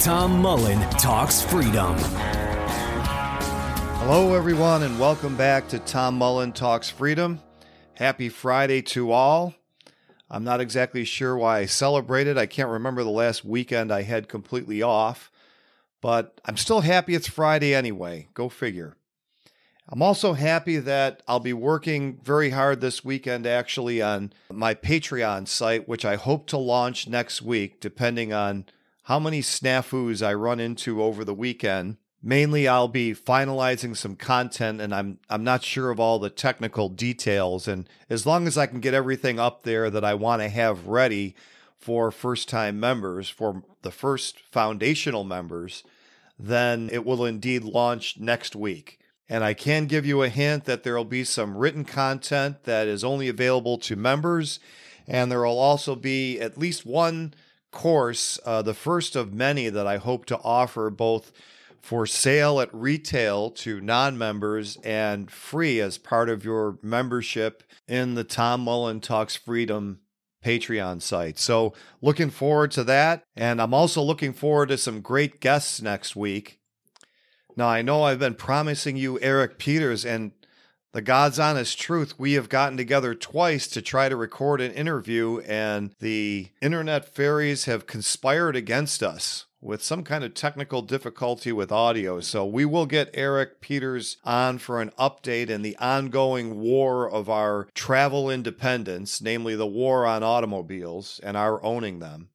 Tom Mullen Talks Freedom. Hello, everyone, and welcome back to Tom Mullen Talks Freedom. Happy Friday to all. I'm not exactly sure why I celebrated. I can't remember the last weekend I had completely off, but I'm still happy it's Friday anyway. Go figure. I'm also happy that I'll be working very hard this weekend actually on my Patreon site, which I hope to launch next week, depending on how many snafus I run into over the weekend. Mainly I'll be finalizing some content and I'm I'm not sure of all the technical details and as long as I can get everything up there that I want to have ready for first-time members, for the first foundational members, then it will indeed launch next week. And I can give you a hint that there will be some written content that is only available to members and there will also be at least one course, uh, the first of many that I hope to offer both for sale at retail to non members and free as part of your membership in the Tom Mullen Talks Freedom Patreon site. So, looking forward to that. And I'm also looking forward to some great guests next week. Now, I know I've been promising you Eric Peters, and the God's honest truth, we have gotten together twice to try to record an interview, and the internet fairies have conspired against us with some kind of technical difficulty with audio. So we will get Eric Peters on for an update in the ongoing war of our travel independence, namely the war on automobiles and our owning them.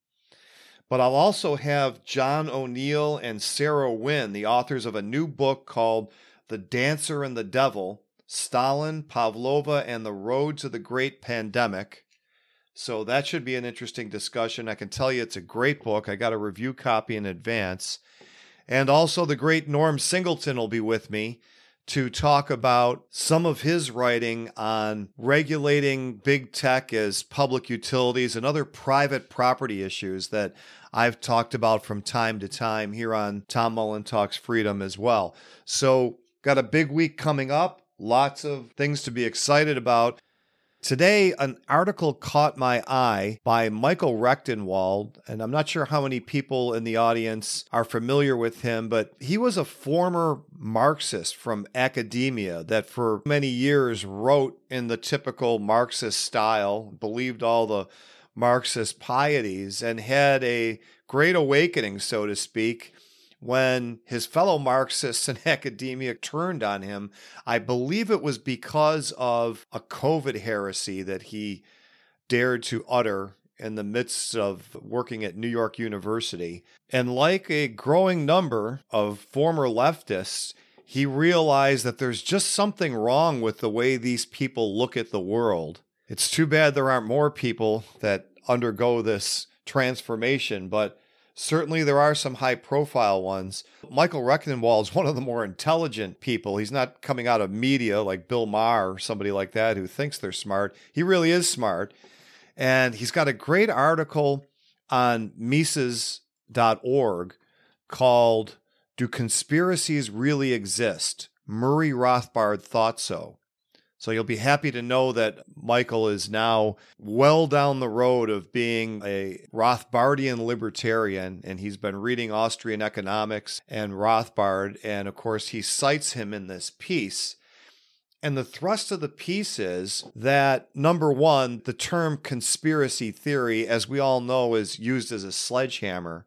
But I'll also have John O'Neill and Sarah Wynn, the authors of a new book called The Dancer and the Devil Stalin, Pavlova, and the Road to the Great Pandemic. So that should be an interesting discussion. I can tell you it's a great book. I got a review copy in advance. And also, the great Norm Singleton will be with me to talk about some of his writing on regulating big tech as public utilities and other private property issues that I've talked about from time to time here on Tom Mullen Talks Freedom as well. So, got a big week coming up. Lots of things to be excited about. Today, an article caught my eye by Michael Rectenwald, and I'm not sure how many people in the audience are familiar with him, but he was a former Marxist from academia that for many years wrote in the typical Marxist style, believed all the Marxist pieties, and had a great awakening, so to speak, when his fellow Marxists in academia turned on him, I believe it was because of a COVID heresy that he dared to utter in the midst of working at New York University. And like a growing number of former leftists, he realized that there's just something wrong with the way these people look at the world. It's too bad there aren't more people that undergo this transformation, but Certainly, there are some high profile ones. Michael Rectenwald is one of the more intelligent people. He's not coming out of media like Bill Maher or somebody like that who thinks they're smart. He really is smart. And he's got a great article on Mises.org called Do Conspiracies Really Exist? Murray Rothbard Thought So. So you'll be happy to know that Michael is now well down the road of being a Rothbardian libertarian, and he's been reading Austrian economics and Rothbard. And of course, he cites him in this piece. And the thrust of the piece is that number one, the term conspiracy theory, as we all know, is used as a sledgehammer.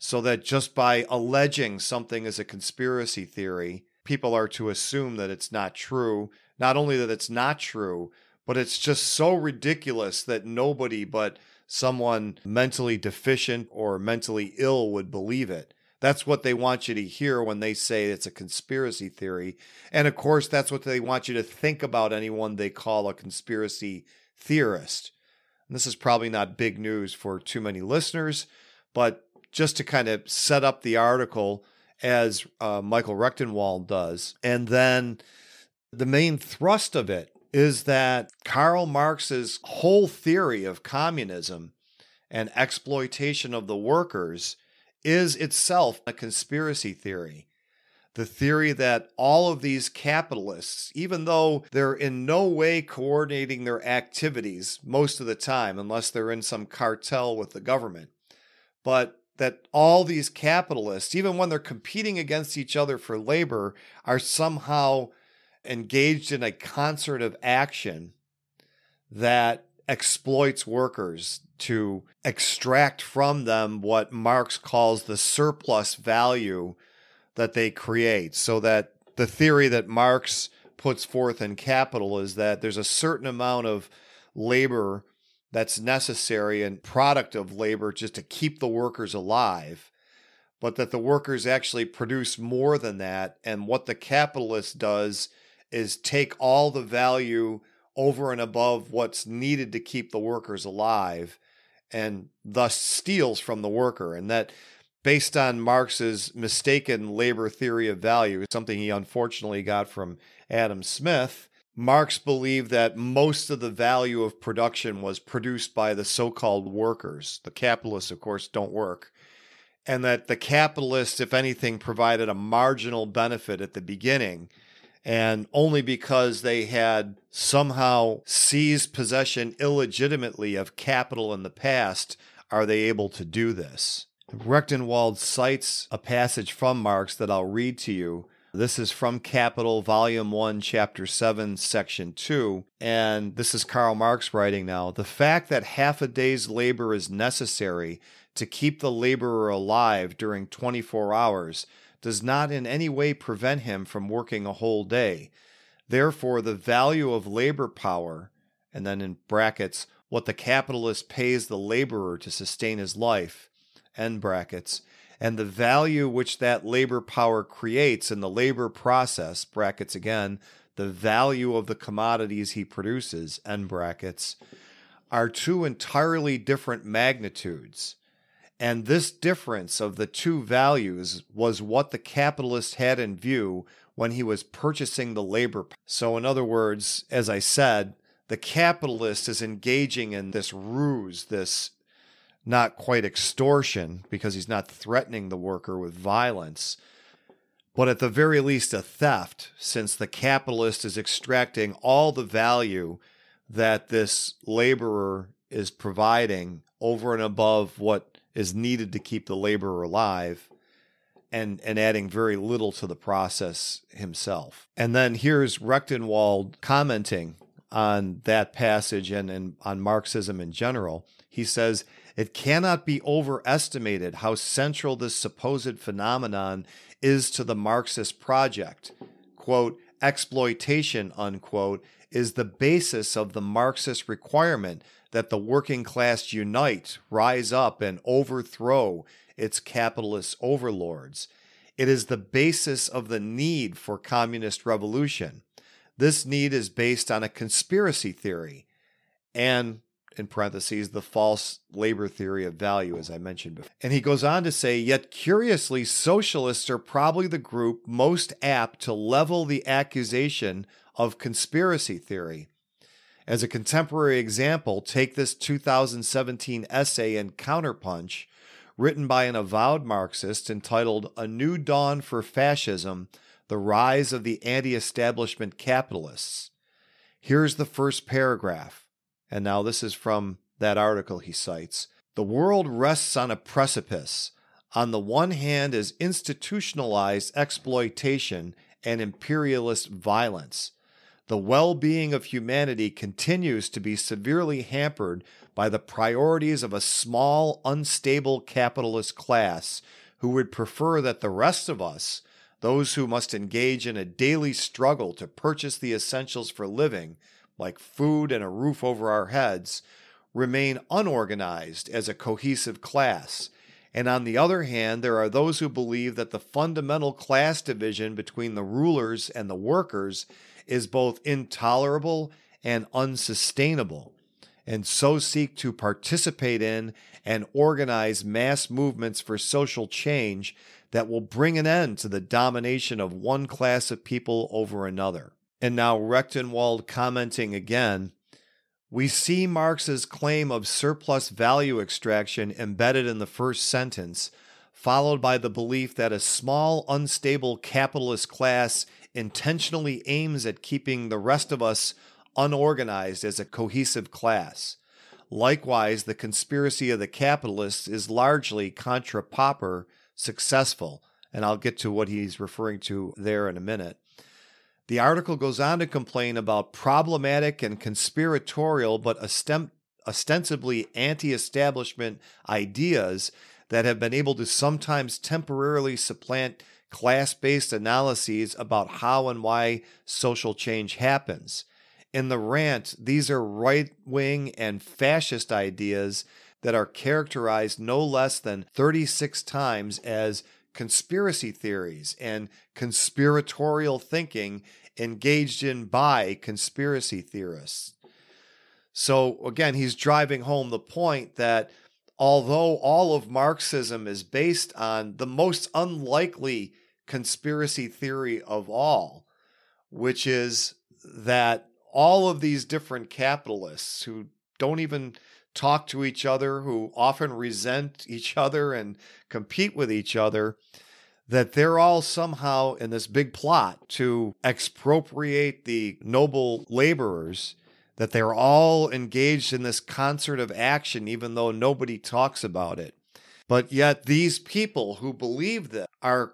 So that just by alleging something is a conspiracy theory, people are to assume that it's not true not only that it's not true, but it's just so ridiculous that nobody but someone mentally deficient or mentally ill would believe it. That's what they want you to hear when they say it's a conspiracy theory. And of course, that's what they want you to think about anyone they call a conspiracy theorist. And this is probably not big news for too many listeners, but just to kind of set up the article as uh, Michael Rectenwald does. And then the main thrust of it is that Karl Marx's whole theory of communism and exploitation of the workers is itself a conspiracy theory. The theory that all of these capitalists, even though they're in no way coordinating their activities most of the time, unless they're in some cartel with the government, but that all these capitalists, even when they're competing against each other for labor, are somehow engaged in a concert of action that exploits workers to extract from them what Marx calls the surplus value that they create. So that the theory that Marx puts forth in Capital is that there's a certain amount of labor that's necessary and product of labor just to keep the workers alive, but that the workers actually produce more than that. And what the capitalist does is take all the value over and above what's needed to keep the workers alive and thus steals from the worker. And that, based on Marx's mistaken labor theory of value, something he unfortunately got from Adam Smith, Marx believed that most of the value of production was produced by the so called workers. The capitalists, of course, don't work. And that the capitalists, if anything, provided a marginal benefit at the beginning and only because they had somehow seized possession illegitimately of capital in the past are they able to do this. Rectenwald cites a passage from Marx that I'll read to you. This is from Capital, Volume 1, Chapter 7, Section 2. And this is Karl Marx writing now. The fact that half a day's labor is necessary to keep the laborer alive during 24 hours does not in any way prevent him from working a whole day. Therefore, the value of labor power, and then in brackets, what the capitalist pays the laborer to sustain his life, end brackets, and the value which that labor power creates in the labor process, brackets again, the value of the commodities he produces, end brackets, are two entirely different magnitudes. And this difference of the two values was what the capitalist had in view when he was purchasing the labor. So, in other words, as I said, the capitalist is engaging in this ruse, this not quite extortion, because he's not threatening the worker with violence, but at the very least a theft, since the capitalist is extracting all the value that this laborer is providing over and above what is needed to keep the laborer alive and and adding very little to the process himself. And then here's Rectenwald commenting on that passage and, and on Marxism in general. He says, It cannot be overestimated how central this supposed phenomenon is to the Marxist project. Quote, exploitation, unquote, is the basis of the Marxist requirement that the working class unite, rise up, and overthrow its capitalist overlords. It is the basis of the need for communist revolution. This need is based on a conspiracy theory and, in parentheses, the false labor theory of value, as I mentioned before. And he goes on to say, yet curiously, socialists are probably the group most apt to level the accusation of conspiracy theory. As a contemporary example, take this 2017 essay in Counterpunch, written by an avowed Marxist entitled A New Dawn for Fascism The Rise of the Anti Establishment Capitalists. Here's the first paragraph. And now this is from that article he cites. The world rests on a precipice. On the one hand, is institutionalized exploitation and imperialist violence. The well being of humanity continues to be severely hampered by the priorities of a small, unstable capitalist class who would prefer that the rest of us, those who must engage in a daily struggle to purchase the essentials for living, like food and a roof over our heads, remain unorganized as a cohesive class. And on the other hand, there are those who believe that the fundamental class division between the rulers and the workers is both intolerable and unsustainable, and so seek to participate in and organize mass movements for social change that will bring an end to the domination of one class of people over another. And now Rectenwald commenting again we see Marx's claim of surplus value extraction embedded in the first sentence, followed by the belief that a small, unstable capitalist class intentionally aims at keeping the rest of us unorganized as a cohesive class. Likewise, the conspiracy of the capitalists is largely contra Popper successful, and I'll get to what he's referring to there in a minute. The article goes on to complain about problematic and conspiratorial but ostensibly anti establishment ideas that have been able to sometimes temporarily supplant class based analyses about how and why social change happens. In the rant, these are right wing and fascist ideas that are characterized no less than 36 times as conspiracy theories and conspiratorial thinking engaged in by conspiracy theorists. So, again, he's driving home the point that although all of Marxism is based on the most unlikely conspiracy theory of all, which is that all of these different capitalists who don't even talk to each other, who often resent each other and compete with each other, that they're all somehow in this big plot to expropriate the noble laborers, that they're all engaged in this concert of action, even though nobody talks about it. But yet, these people who believe that are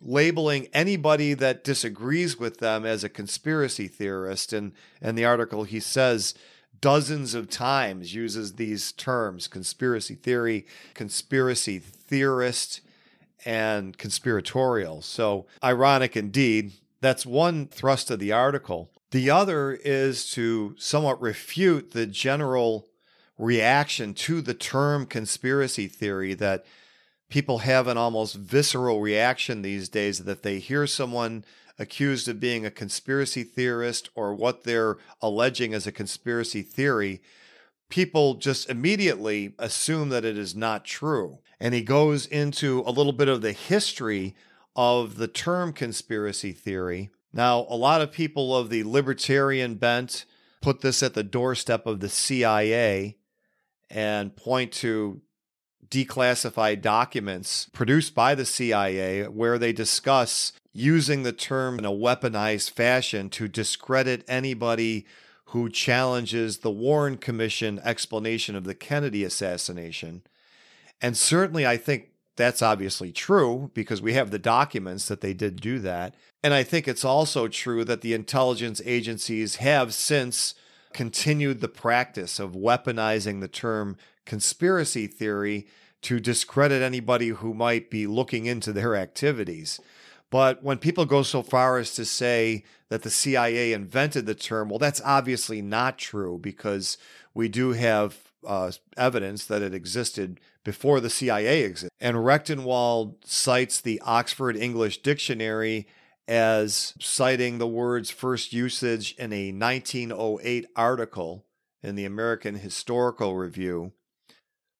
labeling anybody that disagrees with them as a conspiracy theorist. And, and the article, he says, dozens of times uses these terms conspiracy theory, conspiracy theorist, and conspiratorial. So, ironic indeed. That's one thrust of the article. The other is to somewhat refute the general reaction to the term conspiracy theory that people have an almost visceral reaction these days that they hear someone accused of being a conspiracy theorist or what they're alleging as a conspiracy theory, people just immediately assume that it is not true. And he goes into a little bit of the history of the term conspiracy theory. Now, a lot of people of the libertarian bent put this at the doorstep of the CIA and point to declassified documents produced by the CIA where they discuss using the term in a weaponized fashion to discredit anybody who challenges the Warren Commission explanation of the Kennedy assassination. And certainly, I think that's obviously true because we have the documents that they did do that. And I think it's also true that the intelligence agencies have since continued the practice of weaponizing the term conspiracy theory to discredit anybody who might be looking into their activities. But when people go so far as to say that the CIA invented the term, well, that's obviously not true because we do have uh, evidence that it existed before the CIA existed. And Rectenwald cites the Oxford English Dictionary as citing the word's first usage in a 1908 article in the American Historical Review.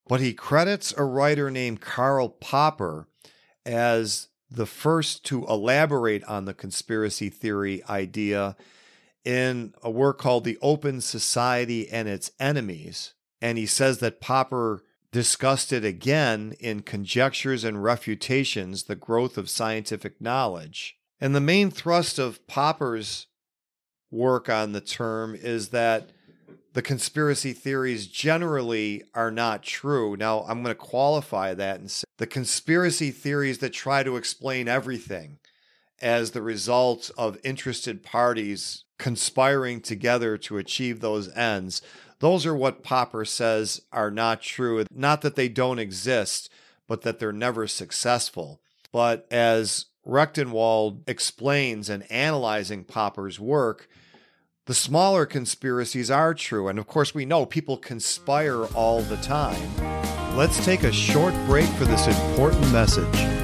But he credits a writer named Karl Popper as the first to elaborate on the conspiracy theory idea in a work called The Open Society and Its Enemies. And he says that Popper discussed it again in Conjectures and Refutations The Growth of Scientific Knowledge. And the main thrust of Popper's work on the term is that the conspiracy theories generally are not true. Now, I'm going to qualify that and say the conspiracy theories that try to explain everything as the result of interested parties conspiring together to achieve those ends, those are what Popper says are not true. Not that they don't exist, but that they're never successful. But as Rectenwald explains in analyzing Popper's work, the smaller conspiracies are true. And of course, we know people conspire all the time. Let's take a short break for this important message.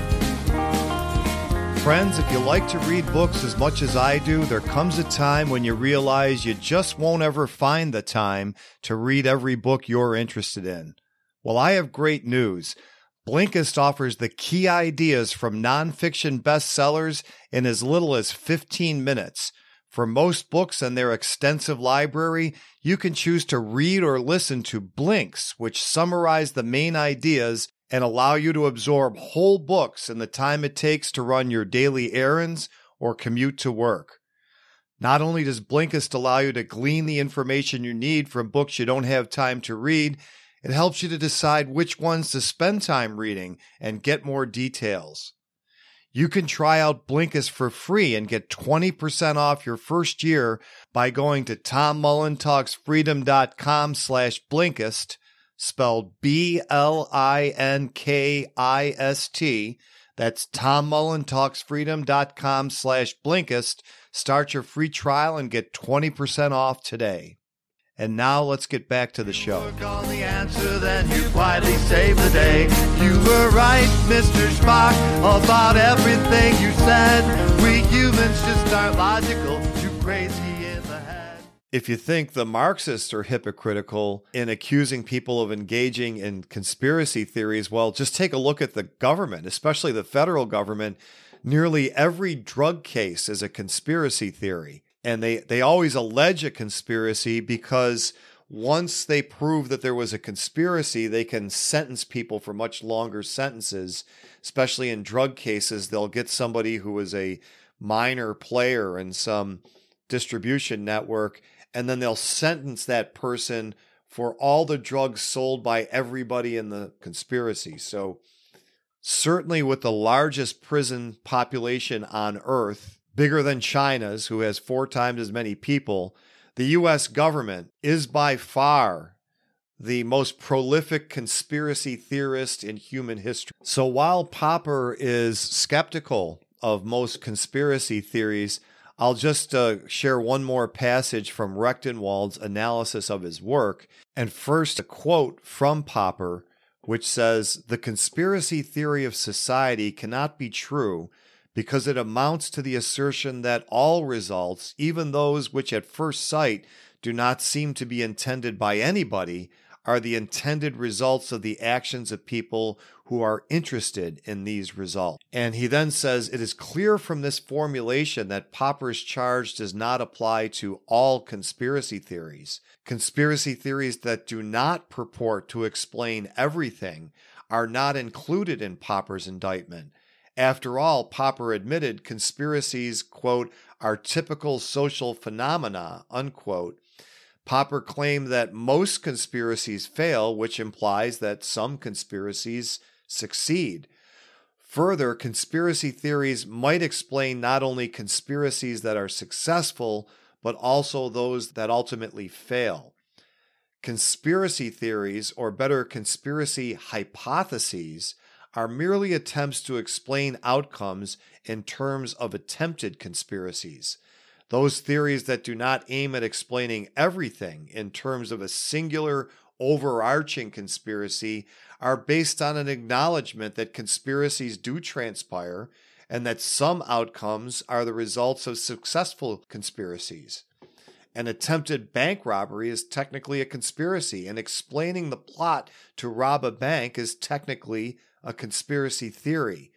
Friends, if you like to read books as much as I do, there comes a time when you realize you just won't ever find the time to read every book you're interested in. Well, I have great news. Blinkist offers the key ideas from nonfiction bestsellers in as little as 15 minutes. For most books and their extensive library, you can choose to read or listen to blinks, which summarize the main ideas and allow you to absorb whole books in the time it takes to run your daily errands or commute to work. Not only does Blinkist allow you to glean the information you need from books you don't have time to read, it helps you to decide which ones to spend time reading and get more details. You can try out Blinkist for free and get 20% off your first year by going to tommullentalksfreedom.com slash Blinkist, spelled B-L-I-N-K-I-S-T. That's tommullentalksfreedom.com slash Blinkist. Start your free trial and get 20% off today. And now let's get back to the show. On the answer, then you quietly save the day. You were right, Mr. Spock, about everything you said. We humans just aren't logical, If you think the Marxists are hypocritical in accusing people of engaging in conspiracy theories, well, just take a look at the government, especially the federal government. Nearly every drug case is a conspiracy theory and they they always allege a conspiracy because once they prove that there was a conspiracy, they can sentence people for much longer sentences, especially in drug cases. They'll get somebody who was a minor player in some distribution network, and then they'll sentence that person for all the drugs sold by everybody in the conspiracy. So, certainly with the largest prison population on earth, bigger than China's, who has four times as many people, the US government is by far the most prolific conspiracy theorist in human history. So while Popper is skeptical of most conspiracy theories, I'll just uh, share one more passage from Rectenwald's analysis of his work. And first, a quote from Popper, which says The conspiracy theory of society cannot be true because it amounts to the assertion that all results, even those which at first sight do not seem to be intended by anybody, are the intended results of the actions of people who are interested in these results. And he then says it is clear from this formulation that Popper's charge does not apply to all conspiracy theories. Conspiracy theories that do not purport to explain everything are not included in Popper's indictment. After all, Popper admitted conspiracies, quote, are typical social phenomena, unquote. Popper claimed that most conspiracies fail, which implies that some conspiracies succeed. Further, conspiracy theories might explain not only conspiracies that are successful, but also those that ultimately fail. Conspiracy theories, or better, conspiracy hypotheses, are merely attempts to explain outcomes in terms of attempted conspiracies. Those theories that do not aim at explaining everything in terms of a singular overarching conspiracy are based on an acknowledgement that conspiracies do transpire and that some outcomes are the results of successful conspiracies. An attempted bank robbery is technically a conspiracy, and explaining the plot to rob a bank is technically a conspiracy theory.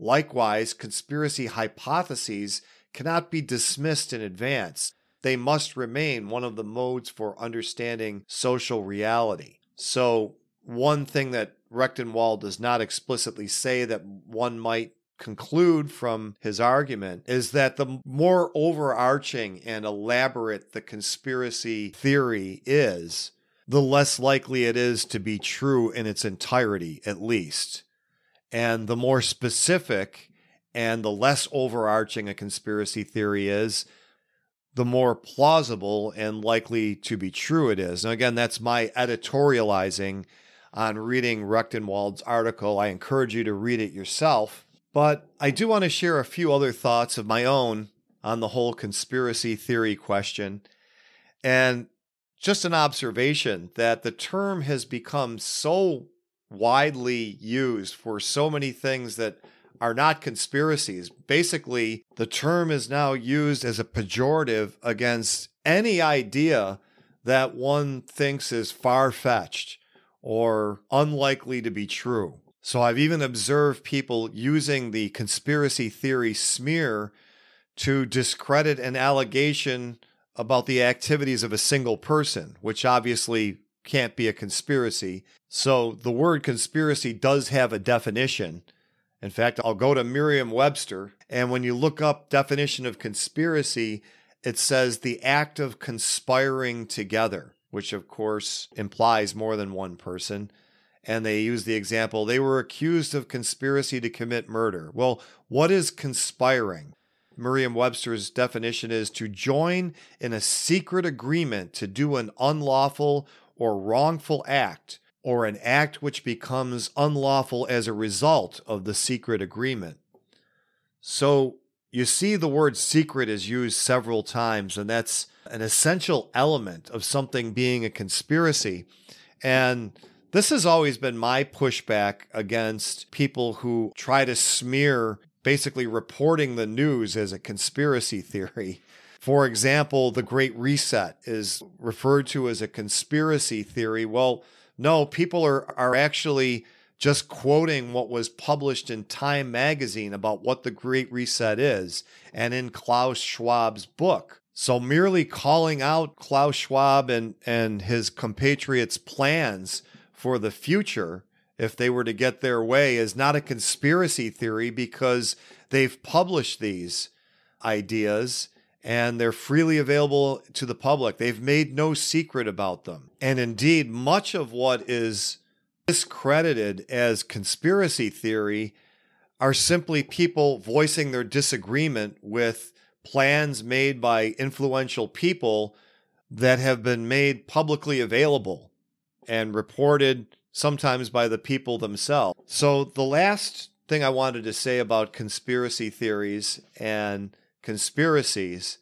Likewise, conspiracy hypotheses cannot be dismissed in advance. They must remain one of the modes for understanding social reality. So, one thing that Rectenwald does not explicitly say that one might conclude from his argument is that the more overarching and elaborate the conspiracy theory is, the less likely it is to be true in its entirety, at least. And the more specific and the less overarching a conspiracy theory is, the more plausible and likely to be true it is. And again, that's my editorializing on reading Rectenwald's article. I encourage you to read it yourself. But I do want to share a few other thoughts of my own on the whole conspiracy theory question. And just an observation that the term has become so widely used for so many things that are not conspiracies. Basically, the term is now used as a pejorative against any idea that one thinks is far fetched or unlikely to be true. So I've even observed people using the conspiracy theory smear to discredit an allegation about the activities of a single person, which obviously can't be a conspiracy. So the word conspiracy does have a definition. In fact, I'll go to Merriam Webster, and when you look up definition of conspiracy, it says the act of conspiring together, which of course implies more than one person. And they use the example they were accused of conspiracy to commit murder. Well, what is conspiring? Merriam Webster's definition is to join in a secret agreement to do an unlawful or wrongful act, or an act which becomes unlawful as a result of the secret agreement. So you see, the word secret is used several times, and that's an essential element of something being a conspiracy. And this has always been my pushback against people who try to smear basically reporting the news as a conspiracy theory. For example, the Great Reset is referred to as a conspiracy theory. Well, no, people are, are actually just quoting what was published in Time magazine about what the Great Reset is and in Klaus Schwab's book. So merely calling out Klaus Schwab and, and his compatriots' plans for the future if they were to get their way is not a conspiracy theory because they've published these ideas and they're freely available to the public. They've made no secret about them. And indeed, much of what is discredited as conspiracy theory are simply people voicing their disagreement with plans made by influential people that have been made publicly available and reported sometimes by the people themselves. So, the last thing I wanted to say about conspiracy theories and conspiracies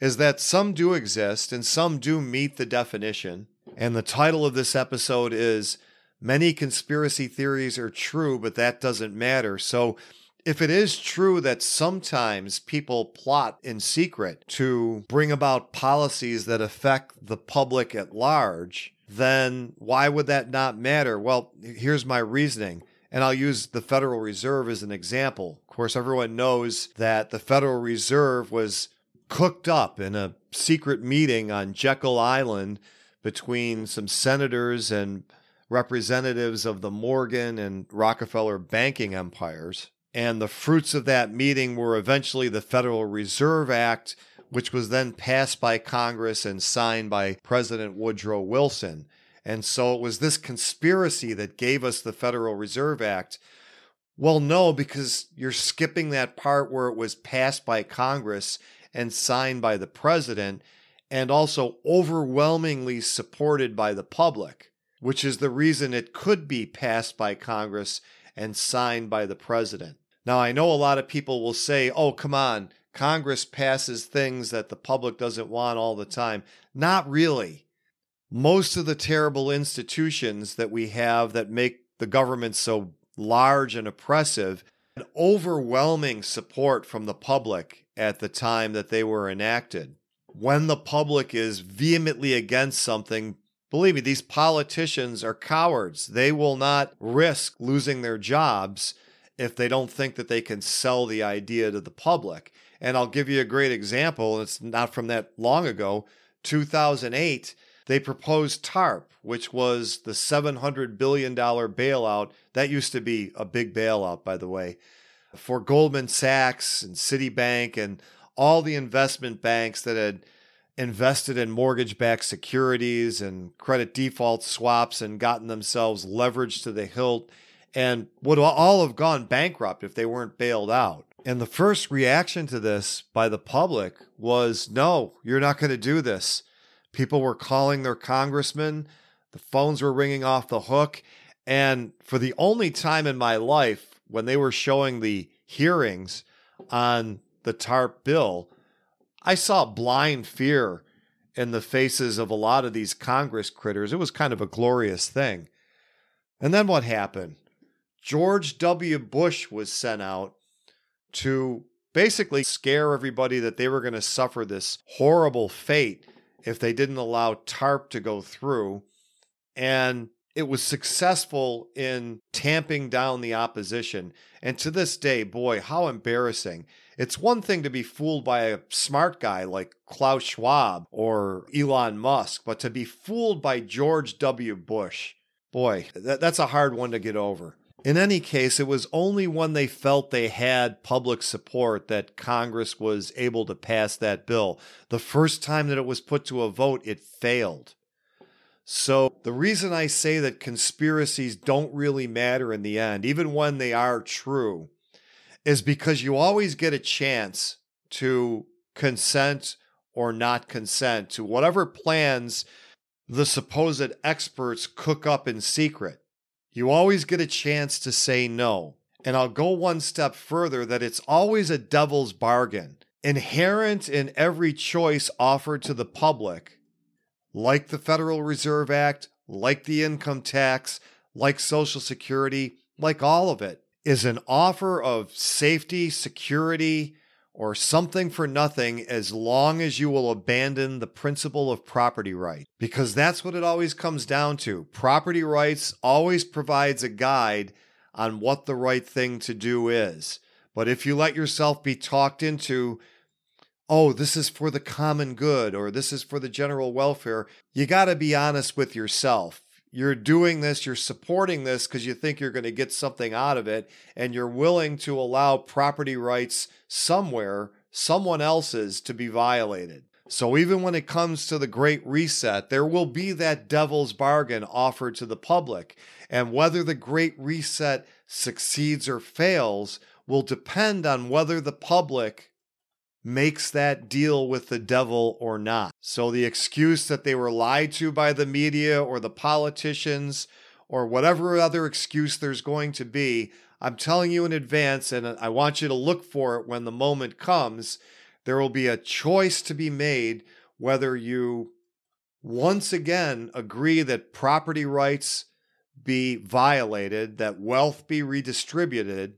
is that some do exist and some do meet the definition. And the title of this episode is Many Conspiracy Theories Are True, but that doesn't matter. So, if it is true that sometimes people plot in secret to bring about policies that affect the public at large, then why would that not matter? Well, here's my reasoning. And I'll use the Federal Reserve as an example. Of course, everyone knows that the Federal Reserve was cooked up in a secret meeting on Jekyll Island between some senators and representatives of the Morgan and Rockefeller banking empires. And the fruits of that meeting were eventually the Federal Reserve Act, which was then passed by Congress and signed by President Woodrow Wilson. And so it was this conspiracy that gave us the Federal Reserve Act. Well, no, because you're skipping that part where it was passed by Congress and signed by the president, and also overwhelmingly supported by the public, which is the reason it could be passed by Congress and signed by the president. Now, I know a lot of people will say, oh, come on, Congress passes things that the public doesn't want all the time. Not really. Most of the terrible institutions that we have that make the government so large and oppressive had overwhelming support from the public at the time that they were enacted. When the public is vehemently against something, believe me, these politicians are cowards. They will not risk losing their jobs if they don't think that they can sell the idea to the public. And I'll give you a great example. It's not from that long ago. 2008, they proposed TARP, which was the $700 billion bailout. That used to be a big bailout, by the way, for Goldman Sachs and Citibank and all the investment banks that had invested in mortgage backed securities and credit default swaps and gotten themselves leveraged to the hilt and would all have gone bankrupt if they weren't bailed out. And the first reaction to this by the public was no, you're not going to do this. People were calling their congressmen, the phones were ringing off the hook. And for the only time in my life, when they were showing the hearings on the TARP bill, I saw blind fear in the faces of a lot of these Congress critters. It was kind of a glorious thing. And then what happened? George W. Bush was sent out to basically scare everybody that they were going to suffer this horrible fate if they didn't allow TARP to go through. And it was successful in tamping down the opposition. And to this day, boy, how embarrassing. It's one thing to be fooled by a smart guy like Klaus Schwab or Elon Musk, but to be fooled by George W. Bush, boy, that, that's a hard one to get over. In any case, it was only when they felt they had public support that Congress was able to pass that bill. The first time that it was put to a vote, it failed. So, the reason I say that conspiracies don't really matter in the end, even when they are true, is because you always get a chance to consent or not consent to whatever plans the supposed experts cook up in secret. You always get a chance to say no. And I'll go one step further that it's always a devil's bargain. Inherent in every choice offered to the public like the Federal Reserve Act, like the income tax, like Social Security, like all of it, is an offer of safety, security, or something for nothing as long as you will abandon the principle of property right. Because that's what it always comes down to. Property rights always provides a guide on what the right thing to do is. But if you let yourself be talked into oh, this is for the common good or this is for the general welfare, you got to be honest with yourself. You're doing this, you're supporting this because you think you're going to get something out of it, and you're willing to allow property rights somewhere, someone else's, to be violated. So even when it comes to the Great Reset, there will be that devil's bargain offered to the public. And whether the Great Reset succeeds or fails will depend on whether the public makes that deal with the devil or not. So the excuse that they were lied to by the media or the politicians or whatever other excuse there's going to be, I'm telling you in advance, and I want you to look for it when the moment comes. There will be a choice to be made whether you once again agree that property rights be violated, that wealth be redistributed,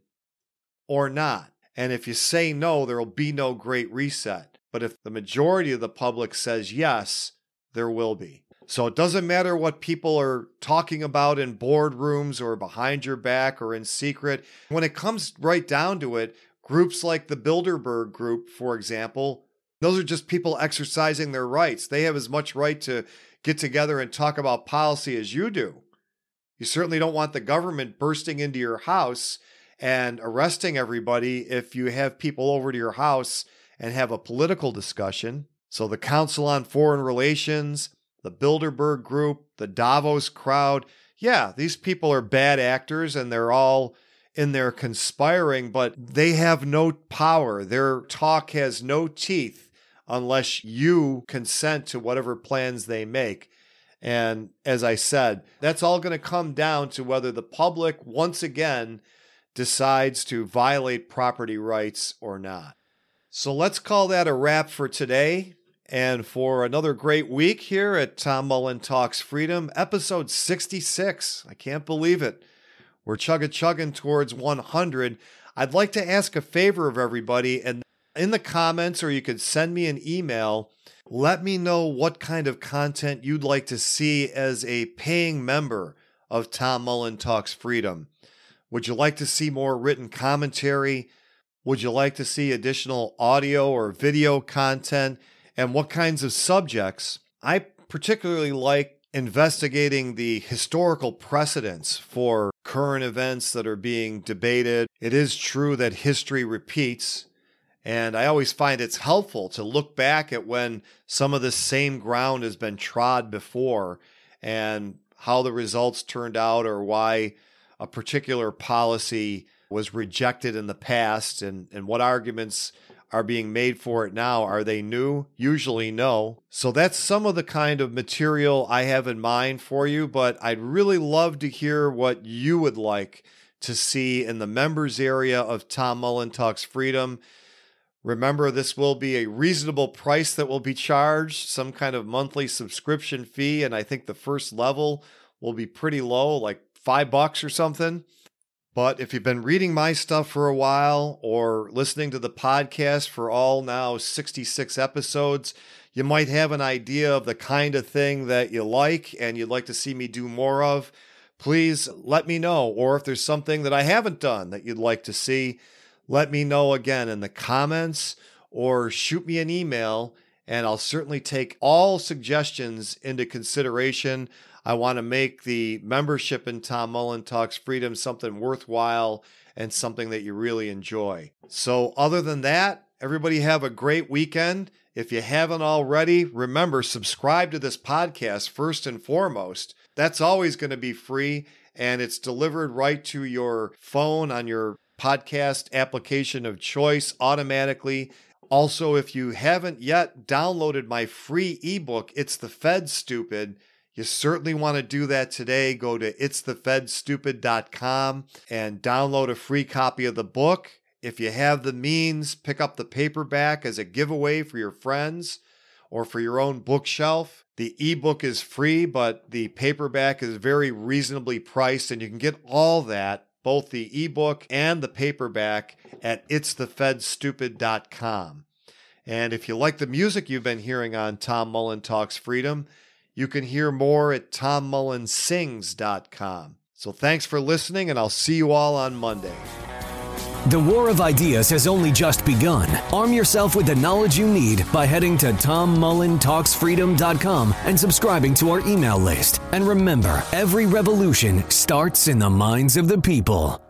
or not. And if you say no, there will be no great reset. But if the majority of the public says yes, there will be. So it doesn't matter what people are talking about in boardrooms or behind your back or in secret. When it comes right down to it, groups like the Bilderberg Group, for example, those are just people exercising their rights. They have as much right to get together and talk about policy as you do. You certainly don't want the government bursting into your house and arresting everybody if you have people over to your house and have a political discussion. So, the Council on Foreign Relations, the Bilderberg Group, the Davos crowd, yeah, these people are bad actors and they're all in there conspiring, but they have no power. Their talk has no teeth unless you consent to whatever plans they make. And as I said, that's all going to come down to whether the public, once again, decides to violate property rights or not. So let's call that a wrap for today and for another great week here at Tom Mullen Talks Freedom, episode 66. I can't believe it. We're chugga chugging towards 100. I'd like to ask a favor of everybody, and in the comments, or you could send me an email. Let me know what kind of content you'd like to see as a paying member of Tom Mullen Talks Freedom. Would you like to see more written commentary? Would you like to see additional audio or video content? And what kinds of subjects? I particularly like investigating the historical precedents for current events that are being debated. It is true that history repeats, and I always find it's helpful to look back at when some of the same ground has been trod before and how the results turned out or why a particular policy was rejected in the past and, and what arguments are being made for it now. Are they new? Usually no. So that's some of the kind of material I have in mind for you, but I'd really love to hear what you would like to see in the members area of Tom Mullen Talks Freedom. Remember, this will be a reasonable price that will be charged, some kind of monthly subscription fee. And I think the first level will be pretty low, like five bucks or something. But if you've been reading my stuff for a while or listening to the podcast for all now 66 episodes, you might have an idea of the kind of thing that you like and you'd like to see me do more of. Please let me know. Or if there's something that I haven't done that you'd like to see, let me know again in the comments or shoot me an email and I'll certainly take all suggestions into consideration. I want to make the membership in Tom Mullen Talks Freedom something worthwhile and something that you really enjoy. So, other than that, everybody have a great weekend. If you haven't already, remember, subscribe to this podcast first and foremost. That's always going to be free and it's delivered right to your phone on your podcast application of choice automatically. Also, if you haven't yet downloaded my free ebook, It's the Fed Stupid, you certainly want to do that today. Go to itsthefedstupid.com and download a free copy of the book. If you have the means, pick up the paperback as a giveaway for your friends or for your own bookshelf. The ebook is free, but the paperback is very reasonably priced, and you can get all that, both the ebook and the paperback, at itsthefedstupid.com. And if you like the music you've been hearing on Tom Mullen Talks Freedom, you can hear more at tommullensings.com. So thanks for listening, and I'll see you all on Monday. The war of ideas has only just begun. Arm yourself with the knowledge you need by heading to tommullentalksfreedom.com and subscribing to our email list. And remember, every revolution starts in the minds of the people.